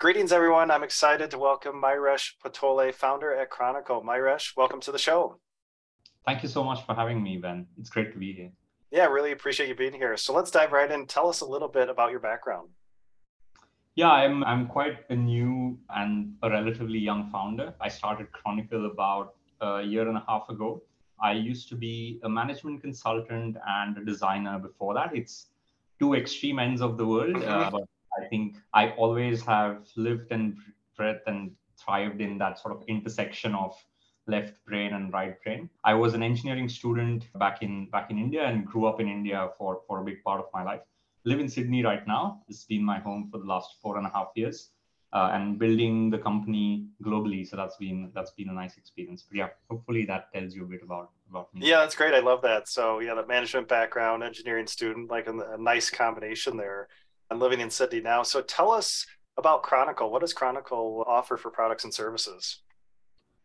Greetings, everyone. I'm excited to welcome Mayuresh Patole, founder at Chronicle. Myresh, welcome to the show. Thank you so much for having me, Ben. It's great to be here. Yeah, really appreciate you being here. So let's dive right in. Tell us a little bit about your background. Yeah, I'm I'm quite a new and a relatively young founder. I started Chronicle about a year and a half ago. I used to be a management consultant and a designer before that. It's two extreme ends of the world, uh, but I think I always have lived and breathed and thrived in that sort of intersection of left brain and right brain. I was an engineering student back in back in India and grew up in India for, for a big part of my life. Live in Sydney right now. It's been my home for the last four and a half years. Uh, and building the company globally. So that's been that's been a nice experience. But yeah, hopefully that tells you a bit about about me. Yeah, that's great. I love that. So yeah, the management background, engineering student, like a, a nice combination there. I'm living in Sydney now. So tell us about Chronicle. What does Chronicle offer for products and services?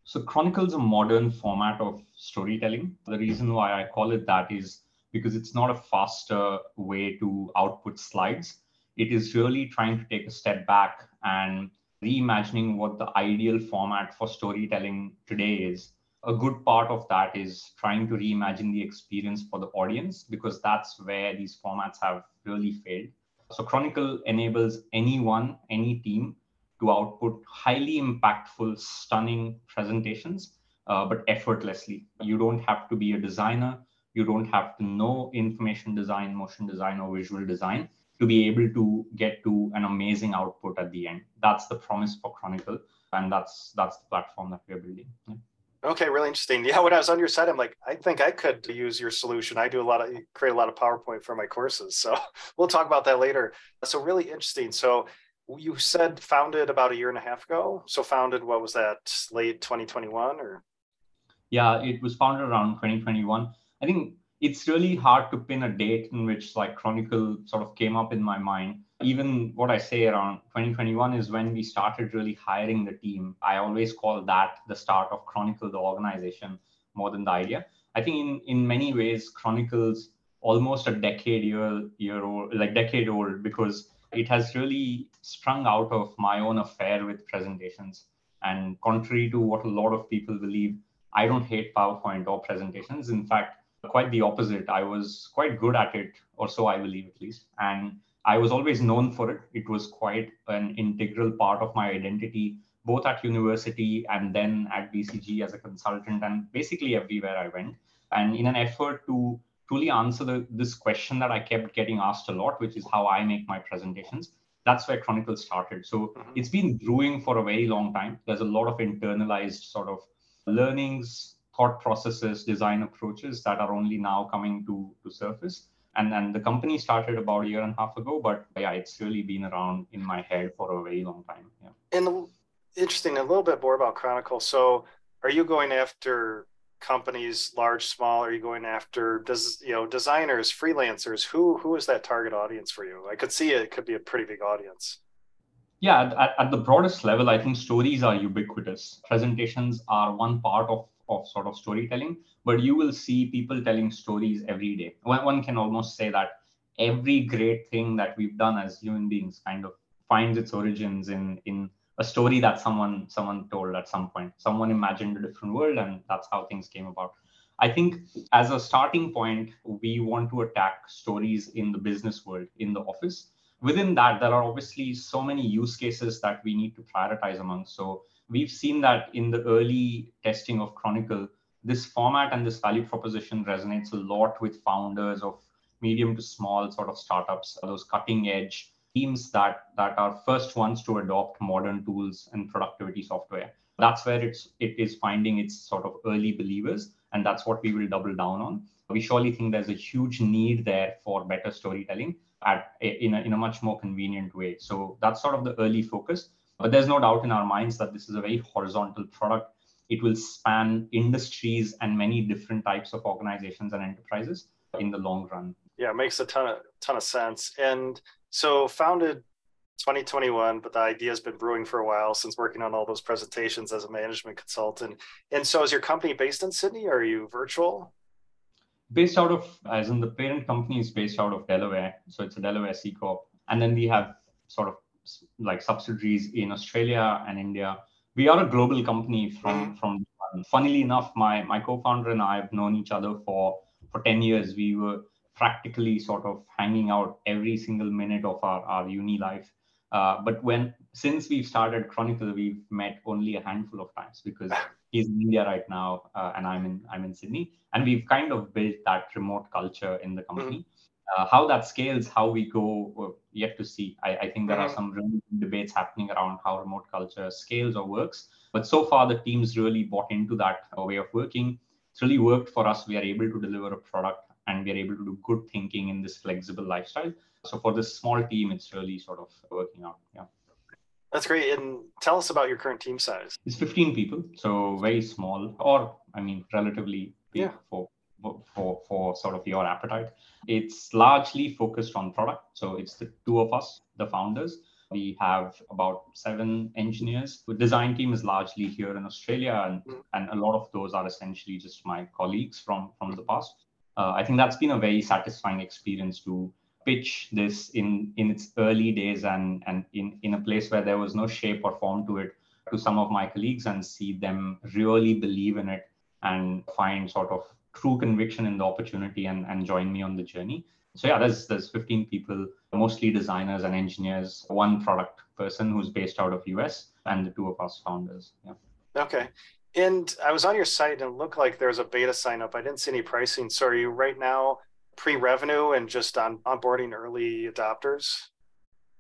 So Chronicle is a modern format of storytelling. The reason why I call it that is because it's not a faster way to output slides. It is really trying to take a step back and reimagining what the ideal format for storytelling today is. A good part of that is trying to reimagine the experience for the audience because that's where these formats have really failed. So Chronicle enables anyone, any team to output highly impactful, stunning presentations, uh, but effortlessly. You don't have to be a designer. You don't have to know information design, motion design, or visual design to be able to get to an amazing output at the end. That's the promise for Chronicle, and that's that's the platform that we're building. Yeah. Okay, really interesting. Yeah, when I was on your site, I'm like, I think I could use your solution. I do a lot of create a lot of PowerPoint for my courses. So we'll talk about that later. So really interesting. So you said founded about a year and a half ago. So founded, what was that, late 2021 or? Yeah, it was founded around 2021. I think it's really hard to pin a date in which like Chronicle sort of came up in my mind even what I say around 2021 is when we started really hiring the team. I always call that the start of Chronicle, the organization, more than the idea. I think in, in many ways, Chronicle's almost a decade year, year old, like decade old, because it has really sprung out of my own affair with presentations. And contrary to what a lot of people believe, I don't hate PowerPoint or presentations. In fact, quite the opposite. I was quite good at it, or so I believe at least. And I was always known for it. It was quite an integral part of my identity, both at university and then at BCG as a consultant, and basically everywhere I went. And in an effort to truly answer the, this question that I kept getting asked a lot, which is how I make my presentations, that's where Chronicle started. So mm-hmm. it's been brewing for a very long time. There's a lot of internalized sort of learnings, thought processes, design approaches that are only now coming to, to surface. And then the company started about a year and a half ago but yeah it's really been around in my head for a very long time yeah. And interesting a little bit more about chronicle. So are you going after companies large small? Are you going after does you know designers freelancers? Who who is that target audience for you? I could see it could be a pretty big audience. Yeah at, at the broadest level i think stories are ubiquitous. Presentations are one part of of sort of storytelling, but you will see people telling stories every day. One, can almost say that every great thing that we've done as human beings kind of finds its origins in in a story that someone someone told at some point. Someone imagined a different world, and that's how things came about. I think as a starting point, we want to attack stories in the business world, in the office. Within that, there are obviously so many use cases that we need to prioritize among. So we've seen that in the early testing of Chronicle, this format and this value proposition resonates a lot with founders of medium to small sort of startups, those cutting edge teams that, that are first ones to adopt modern tools and productivity software. That's where it's it is finding its sort of early believers, and that's what we will double down on. We surely think there's a huge need there for better storytelling at in a, in a much more convenient way. So that's sort of the early focus. But there's no doubt in our minds that this is a very horizontal product. It will span industries and many different types of organizations and enterprises in the long run. Yeah, it makes a ton of ton of sense. And so founded 2021, but the idea has been brewing for a while since working on all those presentations as a management consultant. And so is your company based in Sydney or are you virtual? Based out of, as in the parent company is based out of Delaware. So it's a Delaware C Corp. And then we have sort of like subsidiaries in Australia and India. We are a global company from mm-hmm. from. Funnily enough, my my co-founder and I have known each other for for ten years. We were practically sort of hanging out every single minute of our, our uni life. Uh, but when since we've started Chronicle, we've met only a handful of times because he's in India right now uh, and I'm in I'm in Sydney, and we've kind of built that remote culture in the company. Mm-hmm. Uh, how that scales, how we go, yet to see. I, I think there are some really debates happening around how remote culture scales or works. But so far, the team's really bought into that way of working. It's really worked for us. We are able to deliver a product and we are able to do good thinking in this flexible lifestyle. So for this small team, it's really sort of working out. Yeah. That's great. And tell us about your current team size. It's 15 people, so very small, or I mean, relatively big yeah. for for for sort of your appetite. It's largely focused on product. So it's the two of us, the founders. We have about seven engineers. The design team is largely here in Australia, and, mm. and a lot of those are essentially just my colleagues from from the past uh, I think that's been a very satisfying experience to pitch this in in its early days and and in in a place where there was no shape or form to it to some of my colleagues and see them really believe in it and find sort of true conviction in the opportunity and, and join me on the journey. So yeah, there's there's 15 people, mostly designers and engineers, one product person who's based out of US, and the two of us founders. Yeah. Okay. And I was on your site and it looked like there was a beta sign up. I didn't see any pricing. So are you right now pre-revenue and just on onboarding early adopters?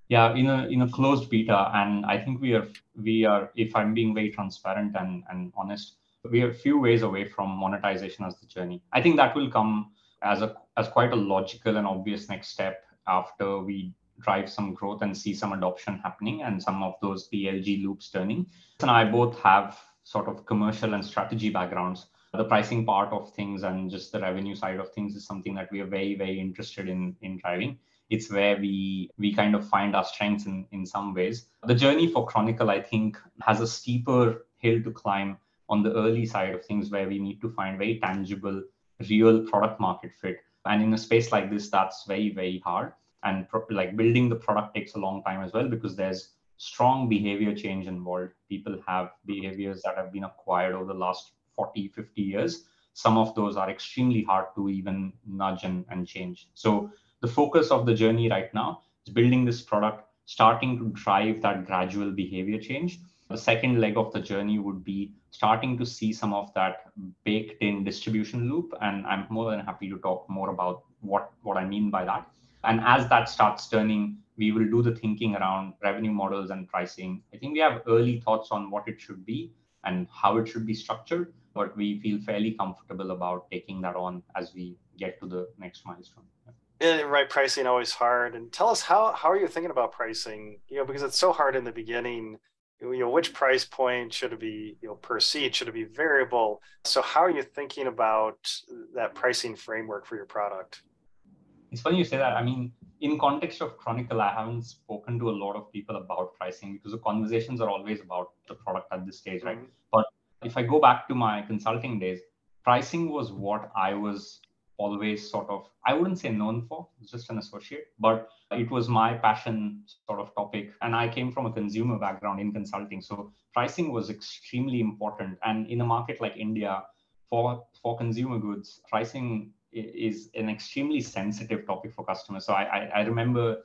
Yeah, in a in a closed beta, and I think we are we are if I'm being very transparent and, and honest, we are a few ways away from monetization as the journey. I think that will come as a as quite a logical and obvious next step after we drive some growth and see some adoption happening and some of those PLG loops turning. And I both have sort of commercial and strategy backgrounds the pricing part of things and just the revenue side of things is something that we are very very interested in in driving it's where we we kind of find our strengths in in some ways the journey for chronicle i think has a steeper hill to climb on the early side of things where we need to find very tangible real product market fit and in a space like this that's very very hard and pro- like building the product takes a long time as well because there's strong behavior change involved. People have behaviors that have been acquired over the last 40, 50 years. Some of those are extremely hard to even nudge and, and change. So the focus of the journey right now is building this product, starting to drive that gradual behavior change. The second leg of the journey would be starting to see some of that baked in distribution loop. And I'm more than happy to talk more about what, what I mean by that. And as that starts turning we will do the thinking around revenue models and pricing. I think we have early thoughts on what it should be and how it should be structured, but we feel fairly comfortable about taking that on as we get to the next milestone. Yeah, right. Pricing always hard. And tell us how how are you thinking about pricing? You know, because it's so hard in the beginning. You know, which price point should it be? You know, per seat should it be variable? So how are you thinking about that pricing framework for your product? It's funny you say that. I mean, in context of Chronicle, I haven't spoken to a lot of people about pricing because the conversations are always about the product at this stage, right? Mm-hmm. But if I go back to my consulting days, pricing was what I was always sort of, I wouldn't say known for, just an associate, but it was my passion sort of topic. And I came from a consumer background in consulting. So pricing was extremely important. And in a market like India, for, for consumer goods, pricing is an extremely sensitive topic for customers. So I, I, I, remember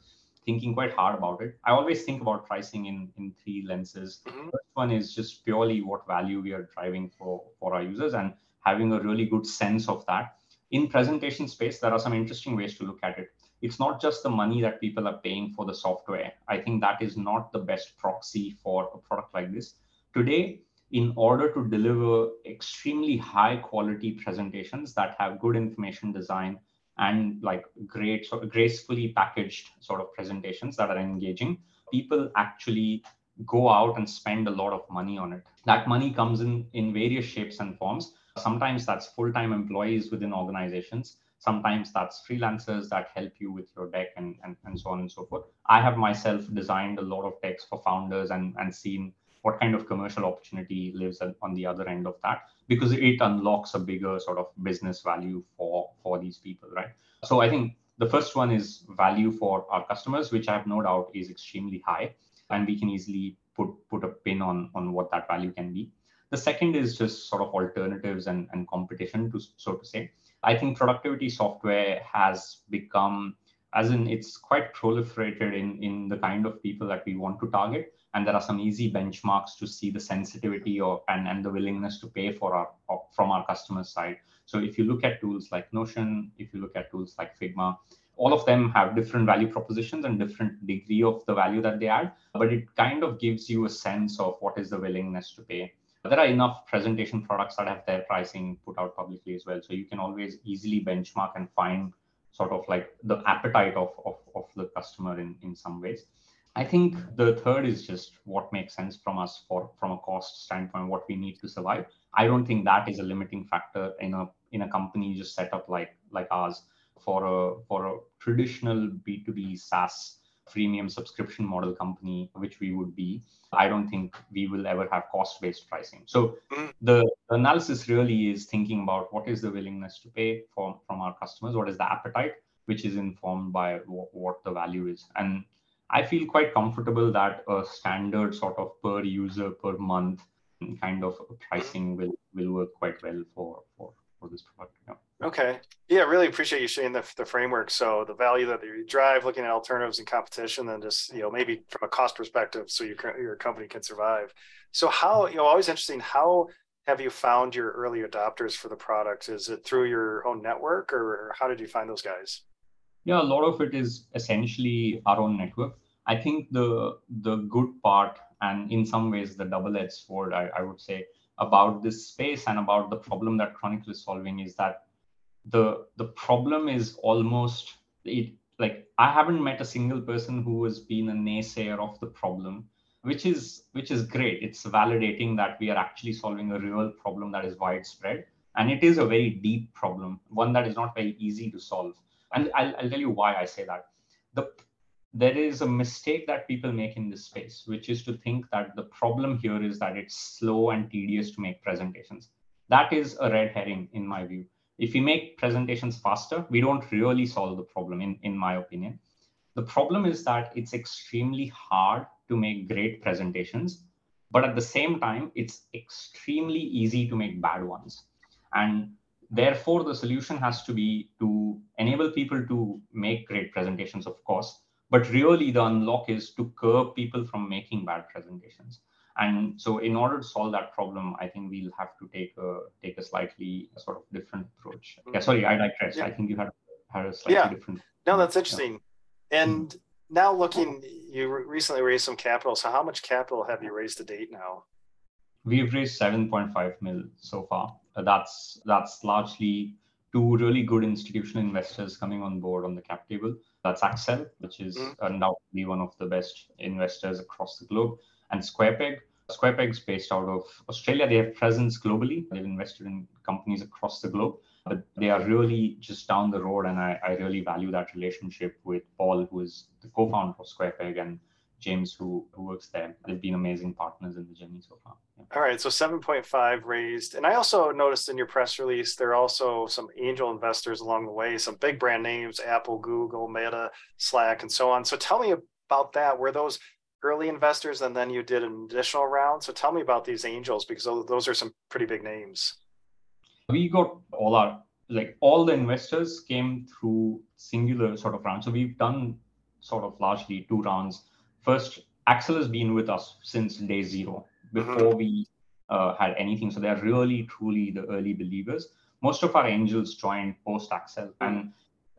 thinking quite hard about it. I always think about pricing in, in three lenses. Mm-hmm. First one is just purely what value we are driving for, for our users and having a really good sense of that. In presentation space, there are some interesting ways to look at it. It's not just the money that people are paying for the software. I think that is not the best proxy for a product like this. Today, in order to deliver extremely high quality presentations that have good information design and like great sort of gracefully packaged sort of presentations that are engaging people actually go out and spend a lot of money on it that money comes in in various shapes and forms sometimes that's full-time employees within organizations. Sometimes that's freelancers that help you with your deck and, and, and so on and so forth. I have myself designed a lot of decks for founders and, and seen what kind of commercial opportunity lives on the other end of that because it unlocks a bigger sort of business value for for these people right? So i think the first one is value for our customers which i have no doubt is extremely high and we can easily put put a pin on on what that value can be. The second is just sort of alternatives and, and competition to so to say. I think productivity software has become as in it's quite proliferated in in the kind of people that we want to target. And there are some easy benchmarks to see the sensitivity or and, and the willingness to pay for our from our customer side. So if you look at tools like notion if you look at tools like figma all of them have different value propositions and different degree of the value that they add. But it kind of gives you a sense of what is the willingness to pay there are enough presentation products that have their pricing put out publicly as well so you can always easily benchmark and find sort of like the appetite of, of, of the customer in, in some ways. I think the third is just what makes sense from us for from a cost standpoint, what we need to survive. I don't think that is a limiting factor in a in a company just set up like like ours for a for a traditional B2B SaaS freemium subscription model company, which we would be. I don't think we will ever have cost-based pricing. So mm. the analysis really is thinking about what is the willingness to pay from, from our customers, what is the appetite, which is informed by w- what the value is. And I feel quite comfortable that a standard sort of per user per month kind of pricing will will work quite well for for, for this product. Yeah. Okay. Yeah, really appreciate you sharing the, the framework. So the value that you drive, looking at alternatives and competition, and just you know maybe from a cost perspective, so your your company can survive. So how you know always interesting. How have you found your early adopters for the product? Is it through your own network, or how did you find those guys? Yeah, a lot of it is essentially our own network. I think the the good part, and in some ways the double-edged sword, I, I would say, about this space and about the problem that Chronicle is solving is that the the problem is almost it like I haven't met a single person who has been a naysayer of the problem, which is which is great. It's validating that we are actually solving a real problem that is widespread, and it is a very deep problem, one that is not very easy to solve. And I'll, I'll tell you why I say that. The there is a mistake that people make in this space, which is to think that the problem here is that it's slow and tedious to make presentations. That is a red herring, in my view if we make presentations faster, we don't really solve the problem, in, in my opinion. The problem is that it's extremely hard to make great presentations, but at the same time, it's extremely easy to make bad ones. And therefore, the solution has to be to enable people to make great presentations, of course, but really the unlock is to curb people from making bad presentations. And so in order to solve that problem, I think we'll have to take a take a slightly sort of different approach. Mm-hmm. Yeah, sorry, I digress. Yeah. I think you had had a slightly yeah. different. No, that's interesting. Yeah. And mm-hmm. now looking, you recently raised some capital. So how much capital have you raised to date now? We've raised 7.5 mil so far. Uh, that's that's largely two really good institutional investors coming on board on the cap table. That's Accel, which is mm-hmm. undoubtedly one of the best investors across the globe, and Square Peg. SquarePeg, SquarePeg's based out of Australia. They have presence globally. They've invested in companies across the globe, but they are really just down the road. And I, I really value that relationship with Paul, who is the co-founder of SquarePeg, and James, who, who works there. They've been amazing partners in the journey so far. Yeah. All right, so 7.5 raised. And I also noticed in your press release, there are also some angel investors along the way, some big brand names, Apple, Google, Meta, Slack, and so on. So tell me about that. Were those early investors and then you did an additional round. So tell me about these angels because those are some pretty big names. We got all our like all the investors came through singular sort of round. So we've done sort of largely two rounds. First, Accel has been with us since day zero before mm-hmm. we uh, had anything. So they're really truly the early believers. Most of our angels joined post Accel, mm-hmm. and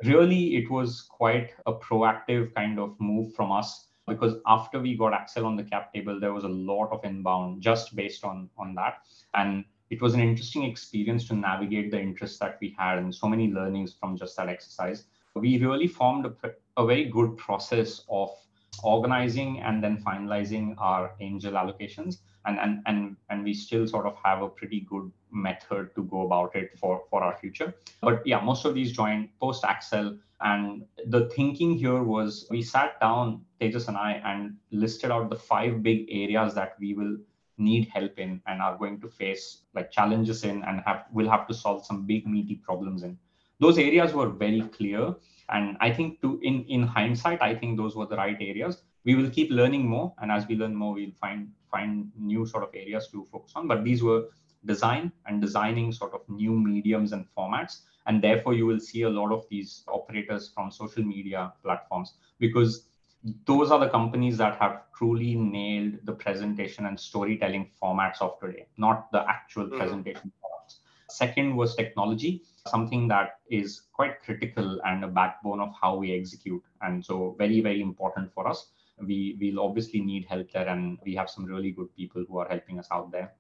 really it was quite a proactive kind of move from us because after we got Accel on the cap table, there was a lot of inbound just based on on that, and it was an interesting experience to navigate the interest that we had and so many learnings from just that exercise. We really formed a, a very good process of organizing and then finalizing our angel allocations. And, and and and we still sort of have a pretty good method to go about it for for our future. But yeah most of these joined post accel and the thinking here was we sat down, Tejas and I, and listed out the five big areas that we will need help in and are going to face like challenges in and have will have to solve some big meaty problems in. Those areas were very clear. And I think to in, in hindsight, I think those were the right areas. we will keep learning more. And as we learn more, we'll find find new sort of areas to focus on. But these were design and designing sort of new mediums and formats. And therefore, you will see a lot of these operators from social media platforms because those are the companies that have truly nailed the presentation and storytelling formats of today, not the actual mm. presentation. Second was technology, something that is quite critical and a backbone of how we execute. And so very, very important for us. We will obviously need help there, and we have some really good people who are helping us out there.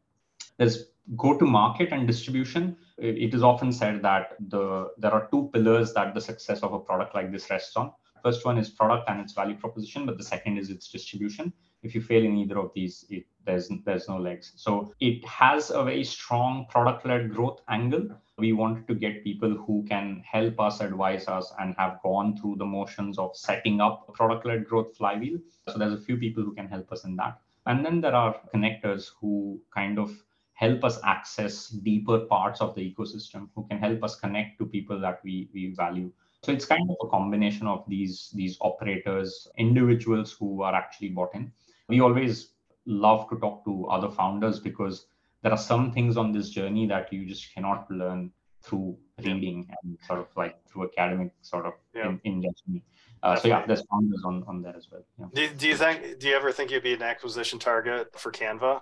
There's go to market and distribution. It is often said that the there are two pillars that the success of a product like this rests on. First one is product and its value proposition, but the second is its distribution. If you fail in either of these, it, there's there's no legs. So it has a very strong product-led growth angle. We wanted to get people who can help us, advise us, and have gone through the motions of setting up a product-led growth flywheel. So there's a few people who can help us in that. And then there are connectors who kind of help us access deeper parts of the ecosystem, who can help us connect to people that we, we value. So it's kind of a combination of these these operators, individuals who are actually bought in. We always love to talk to other founders because there are some things on this journey that you just cannot learn through reading and sort of like through academic sort of yeah. in, in uh, so yeah, there's founders on, on there as well. Yeah. Do, do you think? Do you ever think you'd be an acquisition target for Canva?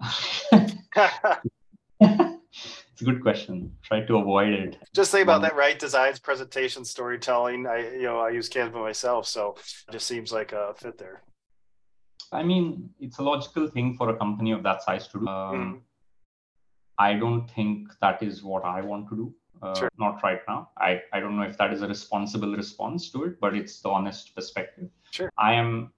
it's a good question. Try to avoid it. Just think about um, that, right? Designs, presentation, storytelling. I, you know, I use Canva myself, so it just seems like a fit there. I mean, it's a logical thing for a company of that size to do. Um, mm. I don't think that is what I want to do. Uh, sure. Not right now. I, I don't know if that is a responsible response to it, but it's the honest perspective. Sure. I am.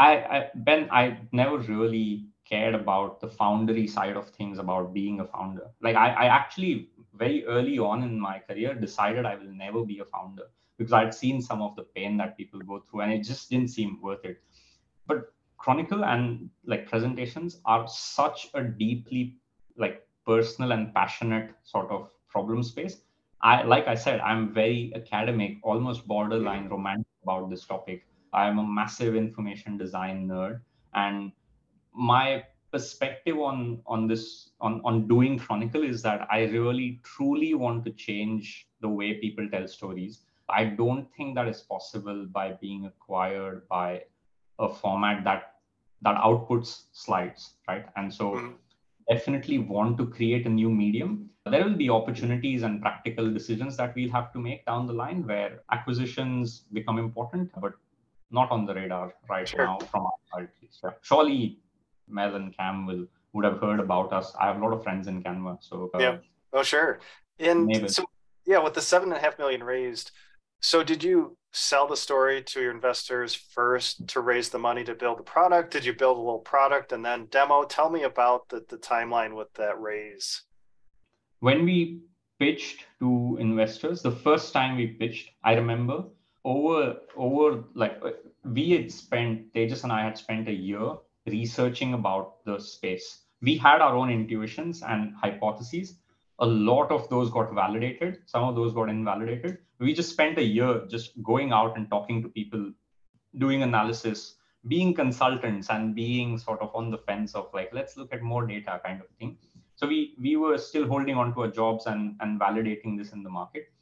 I, I Ben. I never really cared about the foundery side of things about being a founder like I, I actually very early on in my career decided i will never be a founder because i'd seen some of the pain that people go through and it just didn't seem worth it but chronicle and like presentations are such a deeply like personal and passionate sort of problem space. I like i said i'm very academic almost borderline romantic about this topic. I am a massive information design nerd and my perspective on on this on on doing chronicle is that i really truly want to change the way people tell stories. I don't think that is possible by being acquired by a format that that outputs slides right and so mm-hmm. definitely want to create a new medium there will be opportunities and practical decisions that we'll have to make down the line where acquisitions become important but not on the radar right sure. now from our side. Surely Mel and Cam will would have heard about us. I have a lot of friends in Canva, so uh, yeah. Oh, sure. And maybe. so, yeah, with the seven and a half million raised, so did you sell the story to your investors first to raise the money to build the product? Did you build a little product and then demo? Tell me about the, the timeline with that raise. When we pitched to investors, the first time we pitched, I remember over over like uh, we had spent Tejas and I had spent a year researching about the space. We had our own intuitions and hypotheses. A lot of those got validated, some of those got invalidated. We just spent a year just going out and talking to people, doing analysis, being consultants, and being sort of on the fence of like, let's look at more data kind of thing. So we we were still holding on to our jobs and, and validating this in the market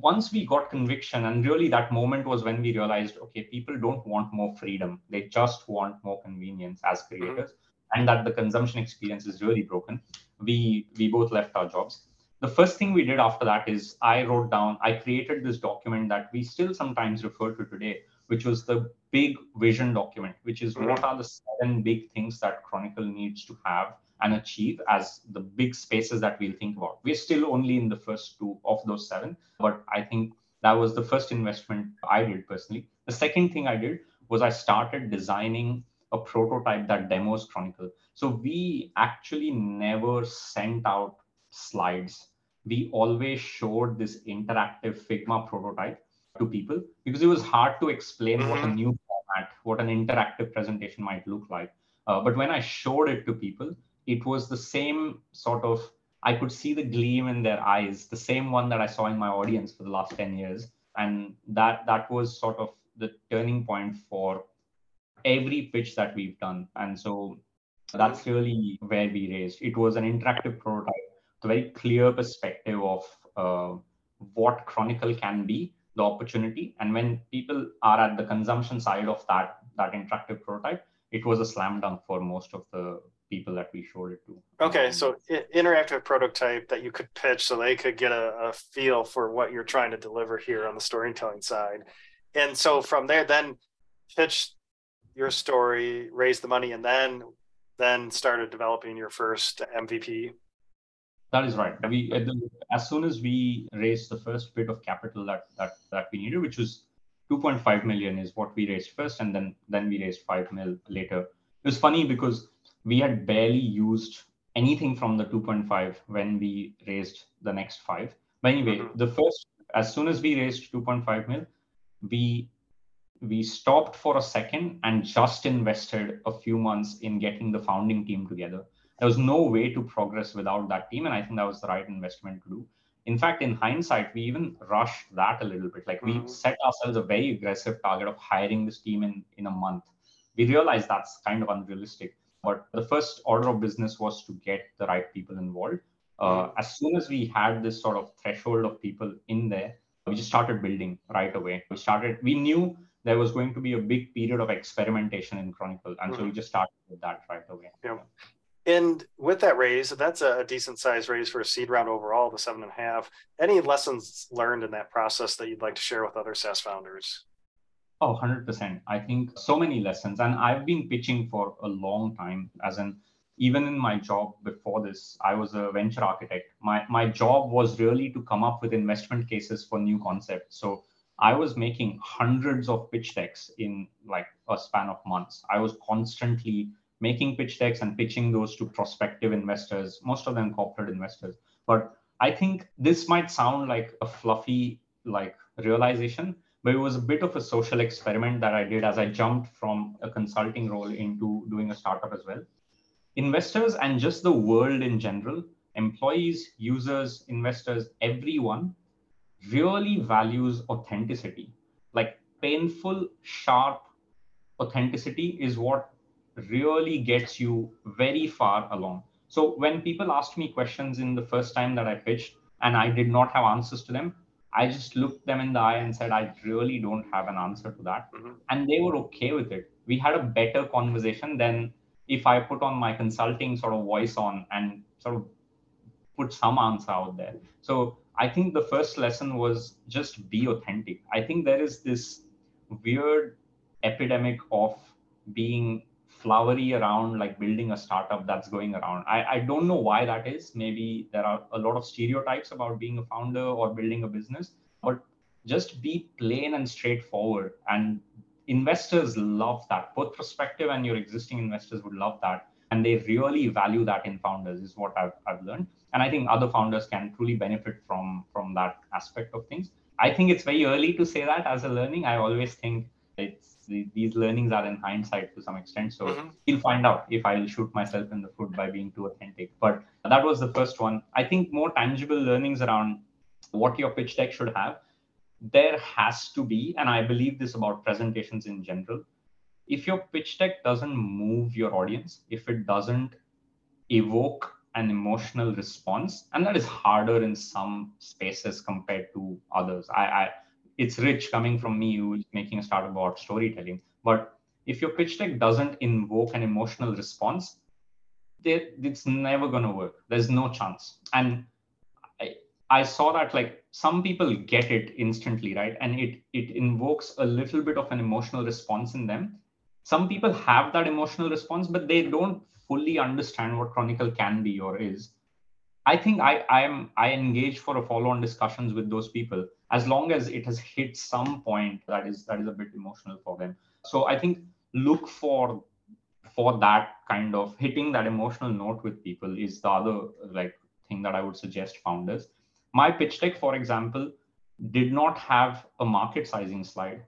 once we got conviction and really that moment was when we realized okay people don't want more freedom they just want more convenience as creators mm-hmm. And that the consumption experience is really broken we we both left our jobs the first thing we did after that is i wrote down i created this document that we still sometimes refer to today which was the big vision document which is what are the seven big things that chronicle needs to have and achieve as the big spaces that we'll think about. We're still only in the first two of those seven, but I think that was the first investment I did personally. The second thing I did was I started designing a prototype that demos Chronicle. So we actually never sent out slides. We always showed this interactive Figma prototype to people because it was hard to explain mm-hmm. what a mm-hmm. new format, what an interactive presentation might look like. Uh, but when I showed it to people, it was the same sort of I could see the gleam in their eyes, the same one that I saw in my audience for the last 10 years. And that that was sort of the turning point for every pitch that we've done. And so that's really where we raised. It was an interactive prototype, a very clear perspective of uh, what Chronicle can be, the opportunity. And when people are at the consumption side of that that interactive prototype, it was a slam dunk for most of the people that we showed it to. Okay, so interactive prototype that you could pitch so they could get a, a, feel for what you're trying to deliver here on the storytelling side. And so from there, then pitch your story, raise the money, and then then started developing your first MVP. That is right. We as soon as we raised the first bit of capital that that that we needed, which was 2.5 million, is what we raised first, and then then we raised five mil later. It was funny because we had barely used anything from the 2.5 when we raised the next five. But anyway, mm-hmm. the first, as soon as we raised 2.5 mil, we we stopped for a second and just invested a few months in getting the founding team together. There was no way to progress without that team, and I think that was the right investment to do. In fact, in hindsight, we even rushed that a little bit. Like mm-hmm. we set ourselves a very aggressive target of hiring this team in in a month. We realized that's kind of unrealistic but the first order of business was to get the right people involved. Uh, as soon as we had this sort of threshold of people in there, we just started building right away. We started, we knew there was going to be a big period of experimentation in Chronicle. And mm-hmm. so we mm-hmm. just started with that right away. Yeah. And with that raise, that's a decent size raise for a seed round overall, the seven and a half. Any lessons learned in that process that you'd like to share with other SaaS founders? Oh, 100%. I think so many lessons. And I've been pitching for a long time, as in, even in my job before this, I was a venture architect. My, my job was really to come up with investment cases for new concepts. So I was making hundreds of pitch decks in like a span of months. I was constantly making pitch decks and pitching those to prospective investors, most of them corporate investors. But I think this might sound like a fluffy like realization, but it was a bit of a social experiment that I did as I jumped from a consulting role into doing a startup as well. Investors and just the world in general, employees, users, investors, everyone really values authenticity. Like painful, sharp authenticity is what really gets you very far along. So when people asked me questions in the first time that I pitched and I did not have answers to them, I just looked them in the eye and said, I really don't have an answer to that. Mm-hmm. And they were okay with it. We had a better conversation than if I put on my consulting sort of voice on and sort of put some answer out there. So I think the first lesson was just be authentic. I think there is this weird epidemic of being flowery around like building a startup that's going around. I, I don't know why that is. Maybe there are a lot of stereotypes about being a founder or building a business, but just be plain and straightforward. And investors love that. Both prospective and your existing investors would love that. And they really value that in founders, is what I've, I've learned. And I think other founders can truly benefit from, from that aspect of things. I think it's very early to say that as a learning. I always think it's these learnings are in hindsight to some extent. So mm-hmm. we'll find out if I'll shoot myself in the foot by being too authentic. But that was the first one. I think more tangible learnings around what your pitch deck should have. There has to be, and I believe this about presentations in general. If your pitch deck doesn't move your audience, if it doesn't evoke an emotional response, and that is harder in some spaces compared to others. I, I it's rich coming from me who's making a startup about storytelling. But if your pitch deck doesn't invoke an emotional response, it's never to work. There's no chance. And I, I saw that like some people get it instantly, right? And it it invokes a little bit of an emotional response in them. Some people have that emotional response, but they don't fully understand what Chronicle can be or is. I think I I'm I engage for a follow-on discussions with those people as long as it has hit some point that is that is a bit emotional for them. So I think look for for that kind of hitting that emotional note with people is the other like thing that I would suggest founders. My pitch deck, for example, did not have a market sizing slide.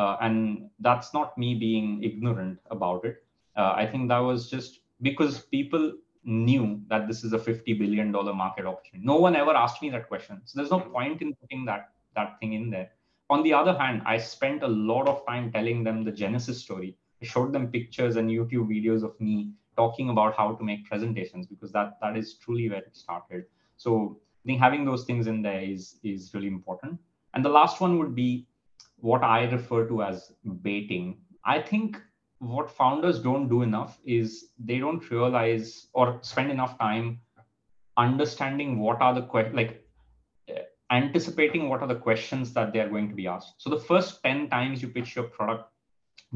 Uh, and that's not me being ignorant about it. Uh, I think that was just because people knew that this is a $50 billion market opportunity. No one ever asked me that question. So there's no point in putting that, that thing in there. on the other hand, I spent a lot of time telling them the Genesis story. I showed them pictures and YouTube videos of me talking about how to make presentations because that that is truly where it started. So I think having those things in there is is really important. And the last one would be what I refer to as baiting. I think what founders don't do enough is they don't realize or spend enough time understanding what are the que- like uh, anticipating what are the questions that they are going to be asked. So the first 10 times you pitch your product,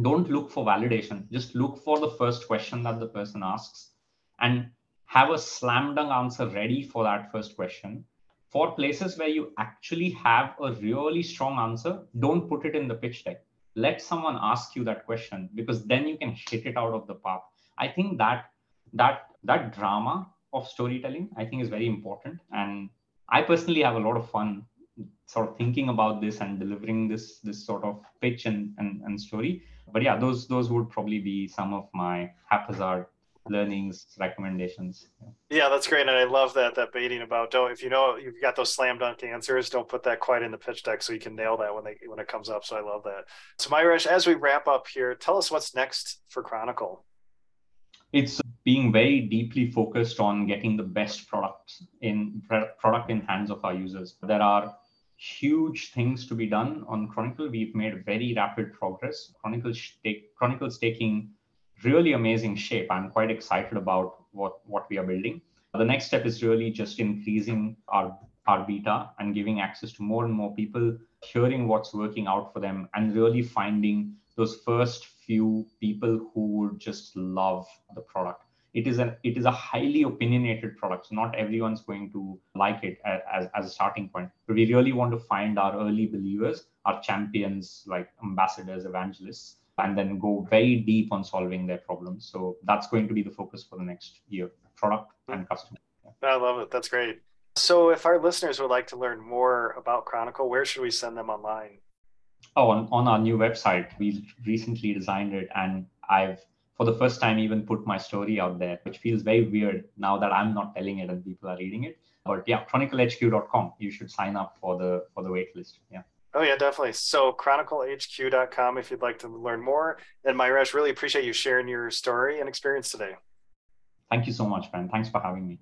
don't look for validation. Just look for the first question that the person asks and have a slam dunk answer ready for that first question. For places where you actually have a really strong answer, don't put it in the pitch deck. Let someone ask you that question because then you can hit it out of the park. I think that that that drama of storytelling I think is very important. And I personally have a lot of fun sort of thinking about this and delivering this this sort of pitch and, and, and story. But yeah, those those would probably be some of my haphazard learnings recommendations. Yeah that's great and i love that that baiting about don't if you know you've got those slam dunk answers don't put that quite in the pitch deck so you can nail that when they when it comes up so i love that. So Mayuresh, as we wrap up here tell us what's next for chronicle. It's being very deeply focused on getting the best products in product in hands of our users. There are huge things to be done on chronicle. We've made very rapid progress. Chronicle take chronicle's taking really amazing shape. I'm quite excited about what, what we are building. The next step is really just increasing our, our beta and giving access to more and more people, hearing what's working out for them, and really finding those first few people who would just love the product. It is a it is a highly opinionated product. So not everyone's going to like it as, as a starting point. But we really want to find our early believers, our champions, like ambassadors, evangelists, and then go very deep on solving their problems. So that's going to be the focus for the next year product and customer. I love it. That's great. So if our listeners would like to learn more about Chronicle, where should we send them online? Oh, on, on our new website. We recently designed it and I've for the first time even put my story out there, which feels very weird now that I'm not telling it and people are reading it. But yeah, chroniclehq.com. You should sign up for the for the wait list. Yeah. Oh yeah, definitely. So chroniclehq.com if you'd like to learn more. And Mayuresh, really appreciate you sharing your story and experience today. Thank you so much, Ben. Thanks for having me.